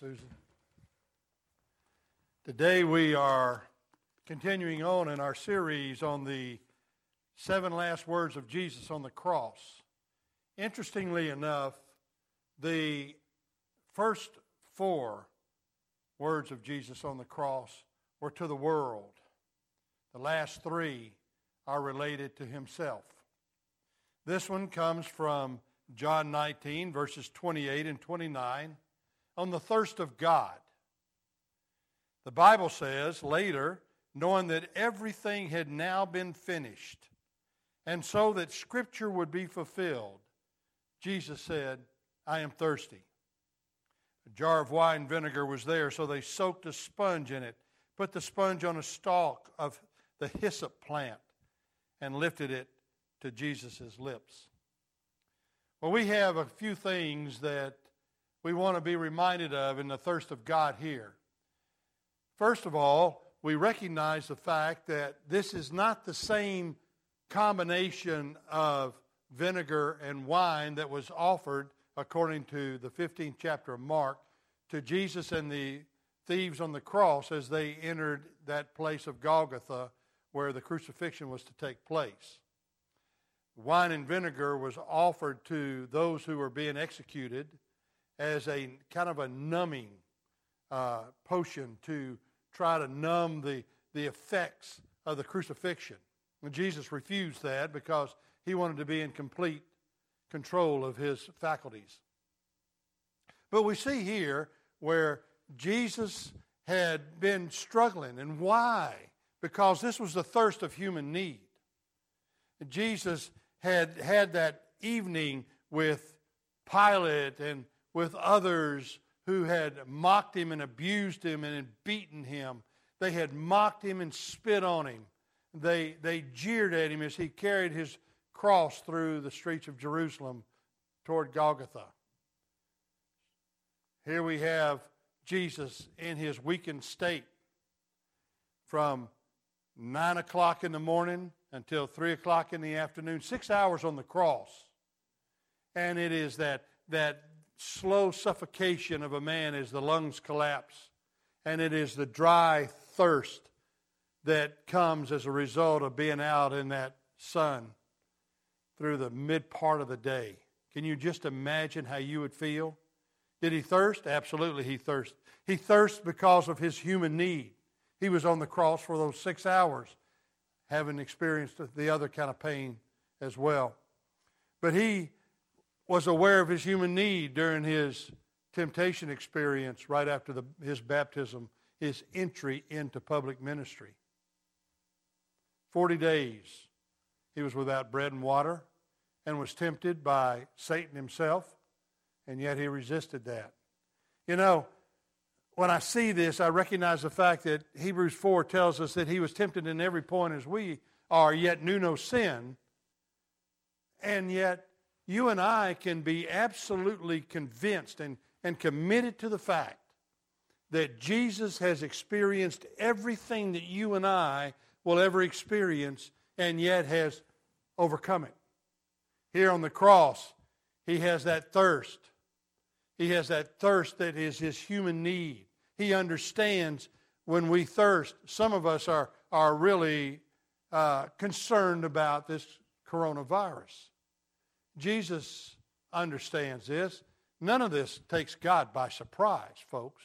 Susan. Today we are continuing on in our series on the seven last words of Jesus on the cross. Interestingly enough, the first four words of Jesus on the cross were to the world. The last three are related to himself. This one comes from John 19, verses 28 and 29 on the thirst of God. The Bible says later, knowing that everything had now been finished, and so that Scripture would be fulfilled, Jesus said, I am thirsty. A jar of wine vinegar was there, so they soaked a sponge in it, put the sponge on a stalk of the hyssop plant, and lifted it to Jesus' lips. Well, we have a few things that we want to be reminded of in the thirst of God here. First of all, we recognize the fact that this is not the same combination of vinegar and wine that was offered, according to the 15th chapter of Mark, to Jesus and the thieves on the cross as they entered that place of Golgotha where the crucifixion was to take place. Wine and vinegar was offered to those who were being executed as a kind of a numbing uh, potion to try to numb the, the effects of the crucifixion. And Jesus refused that because he wanted to be in complete control of his faculties. But we see here where Jesus had been struggling. And why? Because this was the thirst of human need. Jesus had had that evening with Pilate and with others who had mocked him and abused him and had beaten him. They had mocked him and spit on him. They, they jeered at him as he carried his cross through the streets of Jerusalem toward Golgotha. Here we have Jesus in his weakened state from 9 o'clock in the morning until 3 o'clock in the afternoon, six hours on the cross. And it is that, that slow suffocation of a man as the lungs collapse, and it is the dry thirst that comes as a result of being out in that sun through the mid part of the day. Can you just imagine how you would feel? Did he thirst? Absolutely, he thirsted. He thirsted because of his human need. He was on the cross for those six hours, having experienced the other kind of pain as well. But he was aware of his human need during his temptation experience right after the, his baptism, his entry into public ministry. 40 days he was without bread and water and was tempted by Satan himself, and yet he resisted that. You know, when I see this, I recognize the fact that Hebrews 4 tells us that he was tempted in every point as we are, yet knew no sin, and yet you and I can be absolutely convinced and, and committed to the fact that Jesus has experienced everything that you and I will ever experience and yet has overcome it. Here on the cross, he has that thirst. He has that thirst that is his human need. He understands when we thirst. Some of us are, are really uh, concerned about this coronavirus. Jesus understands this. None of this takes God by surprise, folks.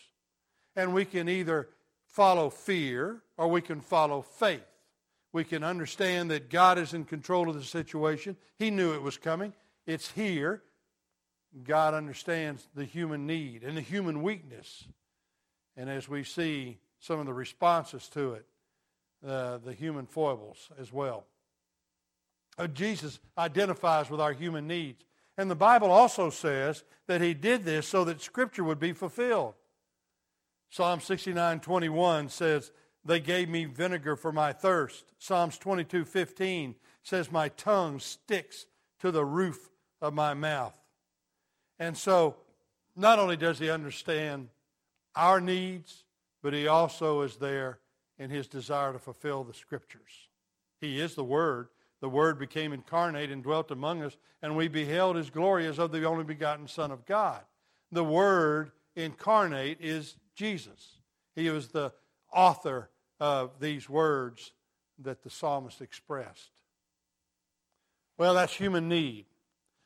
And we can either follow fear or we can follow faith. We can understand that God is in control of the situation. He knew it was coming. It's here. God understands the human need and the human weakness. And as we see some of the responses to it, uh, the human foibles as well. Uh, Jesus identifies with our human needs. And the Bible also says that he did this so that Scripture would be fulfilled. Psalm 69 21 says, They gave me vinegar for my thirst. Psalms 22 15 says, My tongue sticks to the roof of my mouth. And so, not only does he understand our needs, but he also is there in his desire to fulfill the Scriptures. He is the Word, the Word became incarnate and dwelt among us, and we beheld his glory as of the only begotten Son of God. The Word incarnate is Jesus. He was the author of these words that the psalmist expressed. Well, that's human need.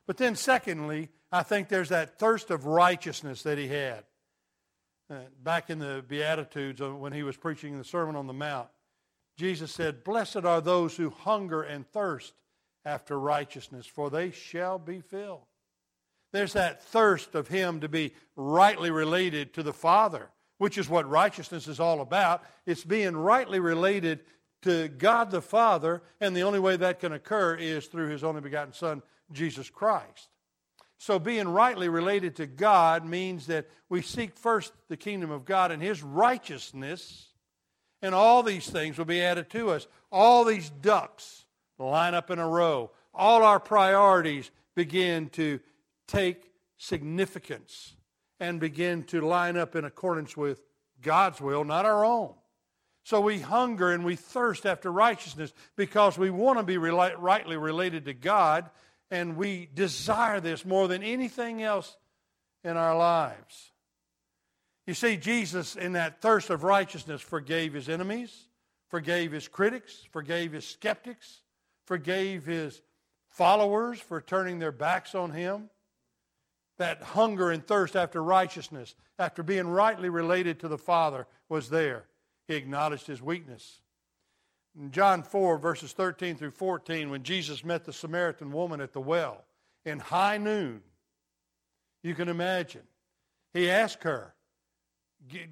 But then, secondly, I think there's that thirst of righteousness that he had. Uh, back in the Beatitudes, uh, when he was preaching the Sermon on the Mount, Jesus said, Blessed are those who hunger and thirst after righteousness, for they shall be filled. There's that thirst of him to be rightly related to the Father, which is what righteousness is all about. It's being rightly related to God the Father, and the only way that can occur is through his only begotten Son, Jesus Christ. So, being rightly related to God means that we seek first the kingdom of God and his righteousness, and all these things will be added to us. All these ducks line up in a row. All our priorities begin to take significance and begin to line up in accordance with God's will, not our own. So we hunger and we thirst after righteousness because we want to be rightly related to God and we desire this more than anything else in our lives. You see, Jesus, in that thirst of righteousness, forgave his enemies, forgave his critics, forgave his skeptics, forgave his followers for turning their backs on him. That hunger and thirst after righteousness, after being rightly related to the Father, was there. He acknowledged his weakness. In John 4, verses 13 through 14, when Jesus met the Samaritan woman at the well in high noon, you can imagine, he asked her,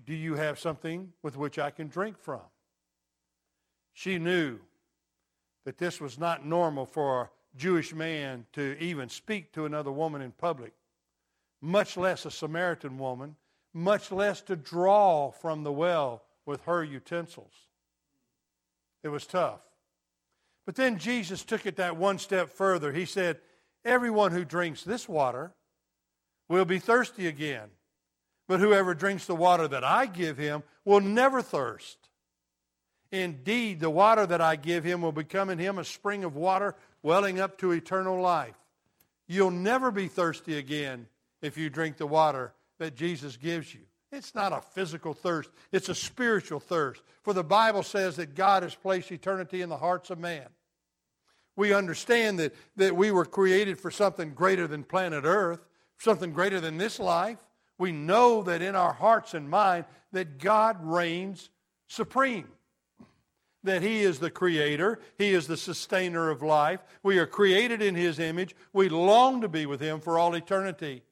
Do you have something with which I can drink from? She knew that this was not normal for a Jewish man to even speak to another woman in public, much less a Samaritan woman, much less to draw from the well with her utensils. It was tough. But then Jesus took it that one step further. He said, Everyone who drinks this water will be thirsty again. But whoever drinks the water that I give him will never thirst. Indeed, the water that I give him will become in him a spring of water welling up to eternal life. You'll never be thirsty again if you drink the water that Jesus gives you. It's not a physical thirst, it's a spiritual thirst. For the Bible says that God has placed eternity in the hearts of man. We understand that, that we were created for something greater than planet Earth, something greater than this life. We know that in our hearts and mind that God reigns supreme that He is the creator, He is the sustainer of life. We are created in His image. We long to be with Him for all eternity.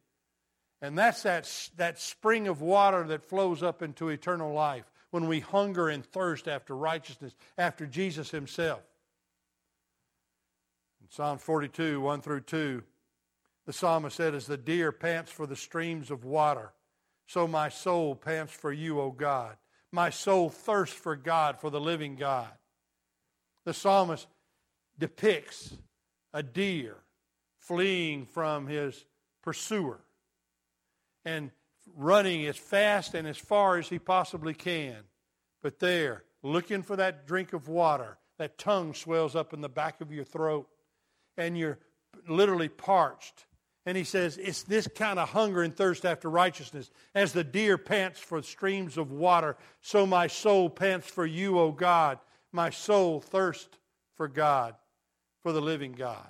And that's that, that spring of water that flows up into eternal life when we hunger and thirst after righteousness, after Jesus Himself. In Psalm 42, 1 through 2, the psalmist said, As the deer pants for the streams of water, so my soul pants for you, O God. My soul thirsts for God, for the living God. The psalmist depicts a deer fleeing from his pursuer and running as fast and as far as he possibly can. But there, looking for that drink of water, that tongue swells up in the back of your throat, and you're literally parched and he says, It's this kind of hunger and thirst after righteousness. As the deer pants for streams of water, so my soul pants for you, O God. My soul thirsts for God, for the living God.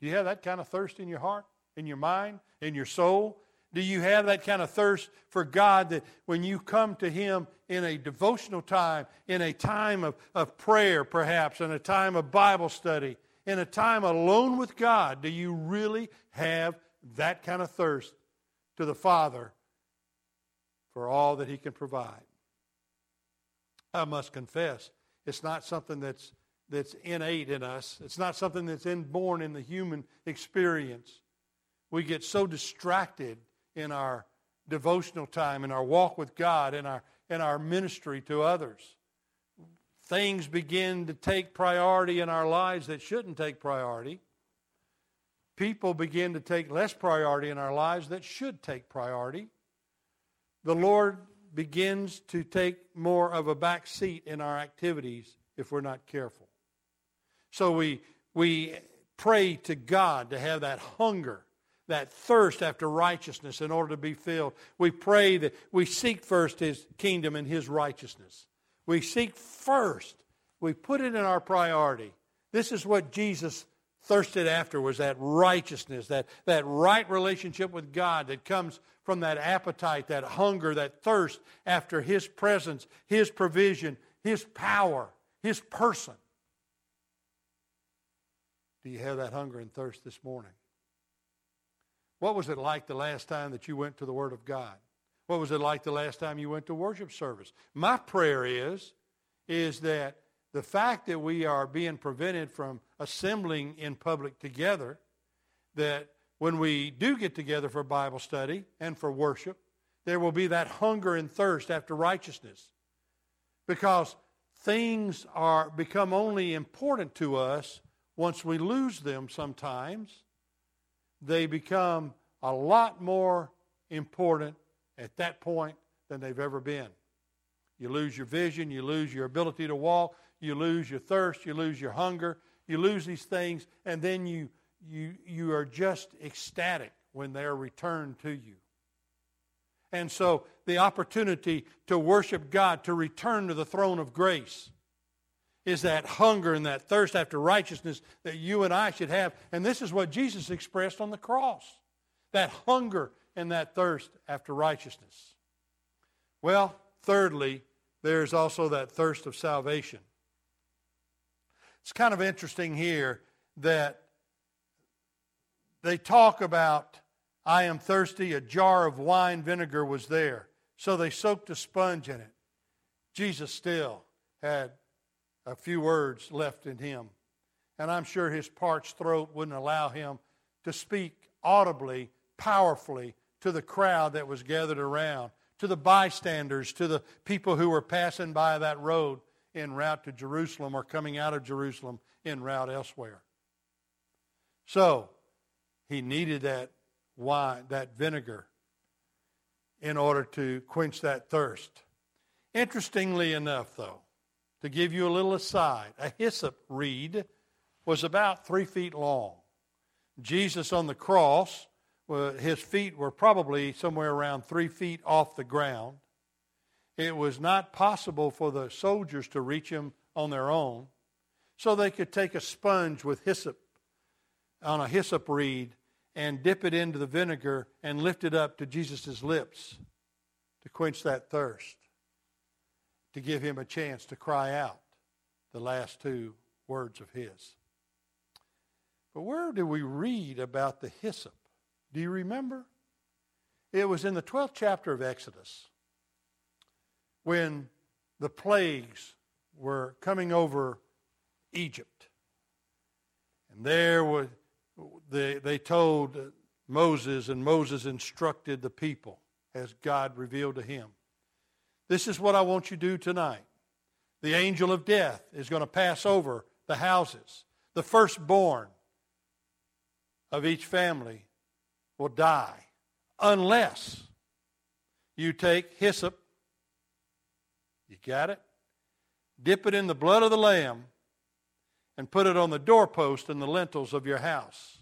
Do you have that kind of thirst in your heart, in your mind, in your soul? Do you have that kind of thirst for God that when you come to Him in a devotional time, in a time of, of prayer, perhaps, in a time of Bible study, in a time alone with God, do you really have that kind of thirst to the Father for all that He can provide? I must confess, it's not something that's, that's innate in us, it's not something that's inborn in the human experience. We get so distracted in our devotional time, in our walk with God, in our, in our ministry to others things begin to take priority in our lives that shouldn't take priority. People begin to take less priority in our lives that should take priority. The Lord begins to take more of a back seat in our activities if we're not careful. So we, we pray to God to have that hunger, that thirst after righteousness in order to be filled. We pray that we seek first His kingdom and His righteousness. We seek first. We put it in our priority. This is what Jesus thirsted after was that righteousness, that, that right relationship with God that comes from that appetite, that hunger, that thirst after His presence, His provision, His power, His person. Do you have that hunger and thirst this morning? What was it like the last time that you went to the Word of God? What was it like the last time you went to worship service? My prayer is, is that the fact that we are being prevented from assembling in public together, that when we do get together for Bible study and for worship, there will be that hunger and thirst after righteousness. Because things are become only important to us once we lose them sometimes. They become a lot more important at that point than they've ever been. You lose your vision, you lose your ability to walk, you lose your thirst, you lose your hunger, you lose these things, and then you, you, you are just ecstatic when they're returned to you. And so the opportunity to worship God, to return to the throne of grace, is that hunger and that thirst after righteousness that you and I should have. And this is what Jesus expressed on the cross that hunger and that thirst after righteousness. Well, thirdly, there's also that thirst of salvation. It's kind of interesting here that they talk about, I am thirsty, a jar of wine vinegar was there. So they soaked a sponge in it. Jesus still had a few words left in him. And I'm sure his parched throat wouldn't allow him to speak audibly, powerfully to the crowd that was gathered around, to the bystanders, to the people who were passing by that road en route to Jerusalem or coming out of Jerusalem en route elsewhere. So, he needed that wine, that vinegar, in order to quench that thirst. Interestingly enough, though, to give you a little aside, a hyssop reed was about three feet long. Jesus on the cross, his feet were probably somewhere around three feet off the ground. It was not possible for the soldiers to reach him on their own, so they could take a sponge with hyssop on a hyssop reed and dip it into the vinegar and lift it up to Jesus' lips to quench that thirst, to give him a chance to cry out the last two words of his. But where do we read about the hyssop? Do you remember? It was in the 12th chapter of Exodus when the plagues were coming over Egypt. And there was, they, they told Moses, and Moses instructed the people as God revealed to him. This is what I want you to do tonight. The angel of death is going to pass over the houses. The firstborn of each family will die unless you take hyssop you got it? Dip it in the blood of the Lamb and put it on the doorpost and the lintels of your house.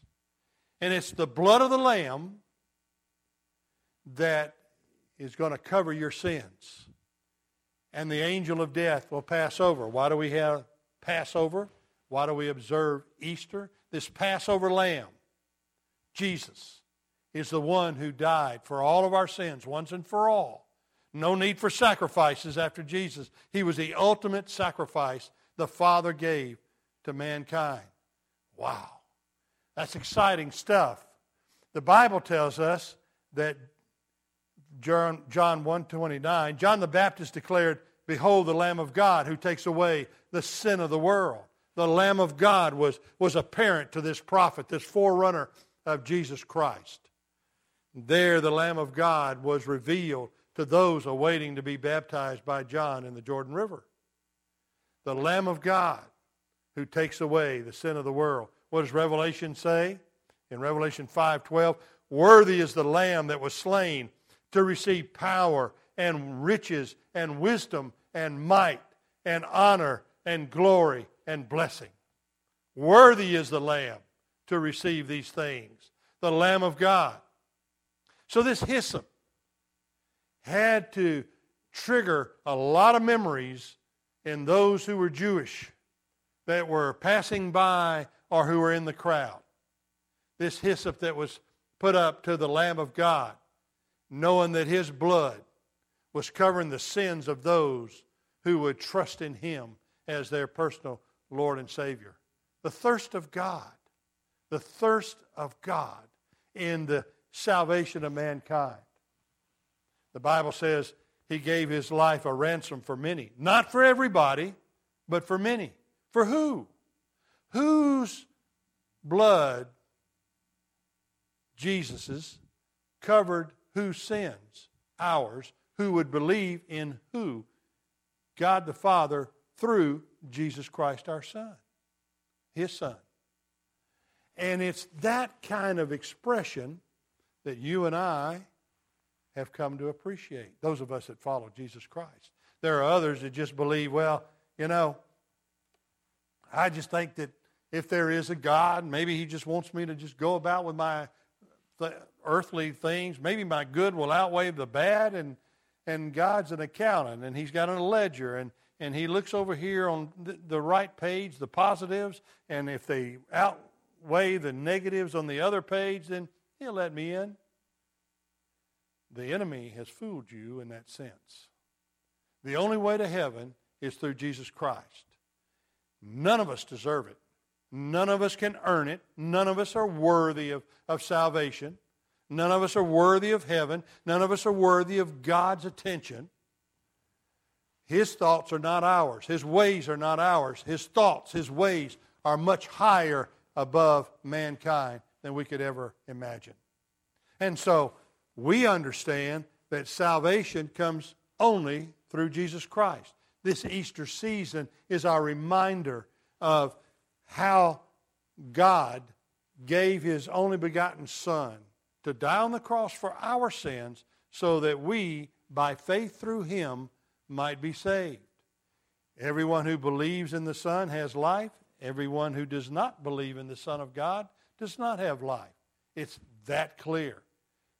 And it's the blood of the Lamb that is going to cover your sins. And the angel of death will pass over. Why do we have Passover? Why do we observe Easter? This Passover lamb, Jesus, is the one who died for all of our sins once and for all. No need for sacrifices after Jesus. He was the ultimate sacrifice the Father gave to mankind. Wow. That's exciting stuff. The Bible tells us that John, John 129, John the Baptist declared, Behold the Lamb of God who takes away the sin of the world. The Lamb of God was, was apparent to this prophet, this forerunner of Jesus Christ. There the Lamb of God was revealed to those awaiting to be baptized by John in the Jordan River. The Lamb of God who takes away the sin of the world. What does Revelation say? In Revelation 5:12, worthy is the lamb that was slain to receive power and riches and wisdom and might and honor and glory and blessing. Worthy is the lamb to receive these things. the Lamb of God. So this hyssop had to trigger a lot of memories in those who were Jewish that were passing by or who were in the crowd. This hyssop that was put up to the Lamb of God, knowing that his blood was covering the sins of those who would trust in him as their personal Lord and Savior. The thirst of God, the thirst of God in the salvation of mankind. The Bible says he gave his life a ransom for many. Not for everybody, but for many. For who? Whose blood, Jesus's, covered whose sins? Ours. Who would believe in who? God the Father through Jesus Christ our Son, His Son. And it's that kind of expression that you and I have come to appreciate, those of us that follow Jesus Christ. There are others that just believe, well, you know, I just think that if there is a God, maybe He just wants me to just go about with my th- earthly things. Maybe my good will outweigh the bad, and, and God's an accountant, and He's got a ledger, and, and He looks over here on the, the right page, the positives, and if they outweigh the negatives on the other page, then He'll let me in. The enemy has fooled you in that sense. The only way to heaven is through Jesus Christ. None of us deserve it. None of us can earn it. None of us are worthy of, of salvation. None of us are worthy of heaven. None of us are worthy of God's attention. His thoughts are not ours. His ways are not ours. His thoughts, his ways are much higher above mankind than we could ever imagine. And so we understand that salvation comes only through Jesus Christ. This Easter season is our reminder of how God gave his only begotten Son to die on the cross for our sins so that we, by faith through him, might be saved. Everyone who believes in the Son has life. Everyone who does not believe in the Son of God does not have life. It's that clear.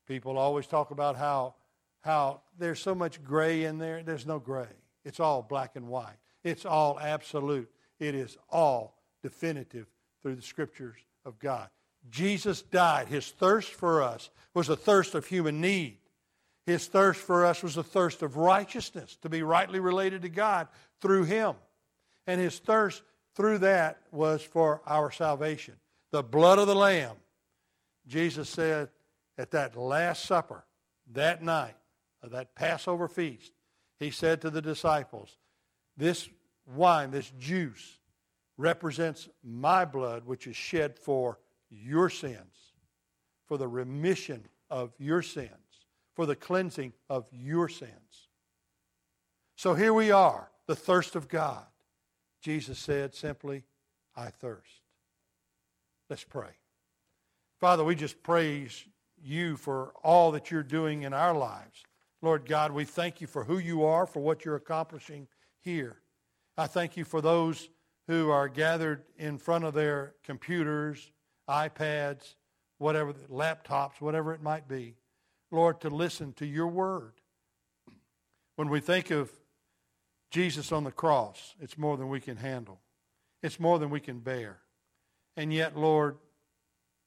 People always talk about how, how there's so much gray in there. There's no gray. It's all black and white. It's all absolute. It is all definitive through the scriptures of God. Jesus died. His thirst for us was a thirst of human need. His thirst for us was a thirst of righteousness, to be rightly related to God through Him. And His thirst through that was for our salvation. The blood of the Lamb. Jesus said at that Last Supper, that night, of that Passover feast, He said to the disciples, This wine, this juice, represents my blood, which is shed for your sins, for the remission of your sins, for the cleansing of your sins. So here we are, the thirst of God. Jesus said simply, I thirst. Let's pray. Father, we just praise you for all that you're doing in our lives. Lord God, we thank you for who you are, for what you're accomplishing here. I thank you for those who are gathered in front of their computers, iPads, whatever, laptops, whatever it might be, Lord, to listen to your word. When we think of Jesus on the cross, it's more than we can handle, it's more than we can bear. And yet, Lord,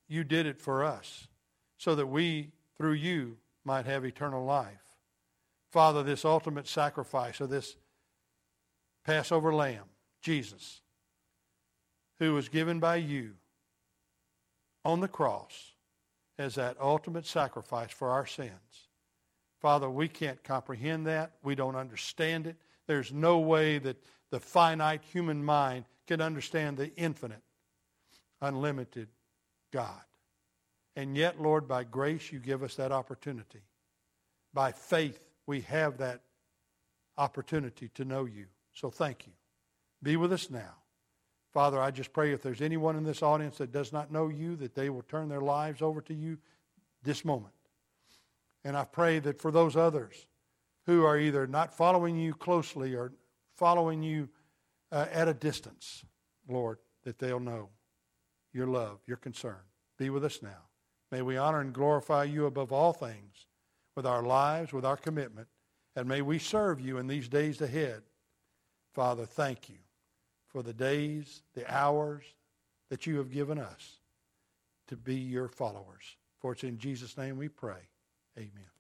you did it for us so that we, through you, might have eternal life. Father, this ultimate sacrifice of this Passover lamb, Jesus, who was given by you on the cross as that ultimate sacrifice for our sins. Father, we can't comprehend that. We don't understand it. There's no way that the finite human mind can understand the infinite, unlimited God. And yet, Lord, by grace, you give us that opportunity. By faith, we have that opportunity to know you. So thank you. Be with us now. Father, I just pray if there's anyone in this audience that does not know you, that they will turn their lives over to you this moment. And I pray that for those others who are either not following you closely or following you uh, at a distance, Lord, that they'll know your love, your concern. Be with us now. May we honor and glorify you above all things with our lives, with our commitment, and may we serve you in these days ahead. Father, thank you for the days, the hours that you have given us to be your followers. For it's in Jesus' name we pray. Amen.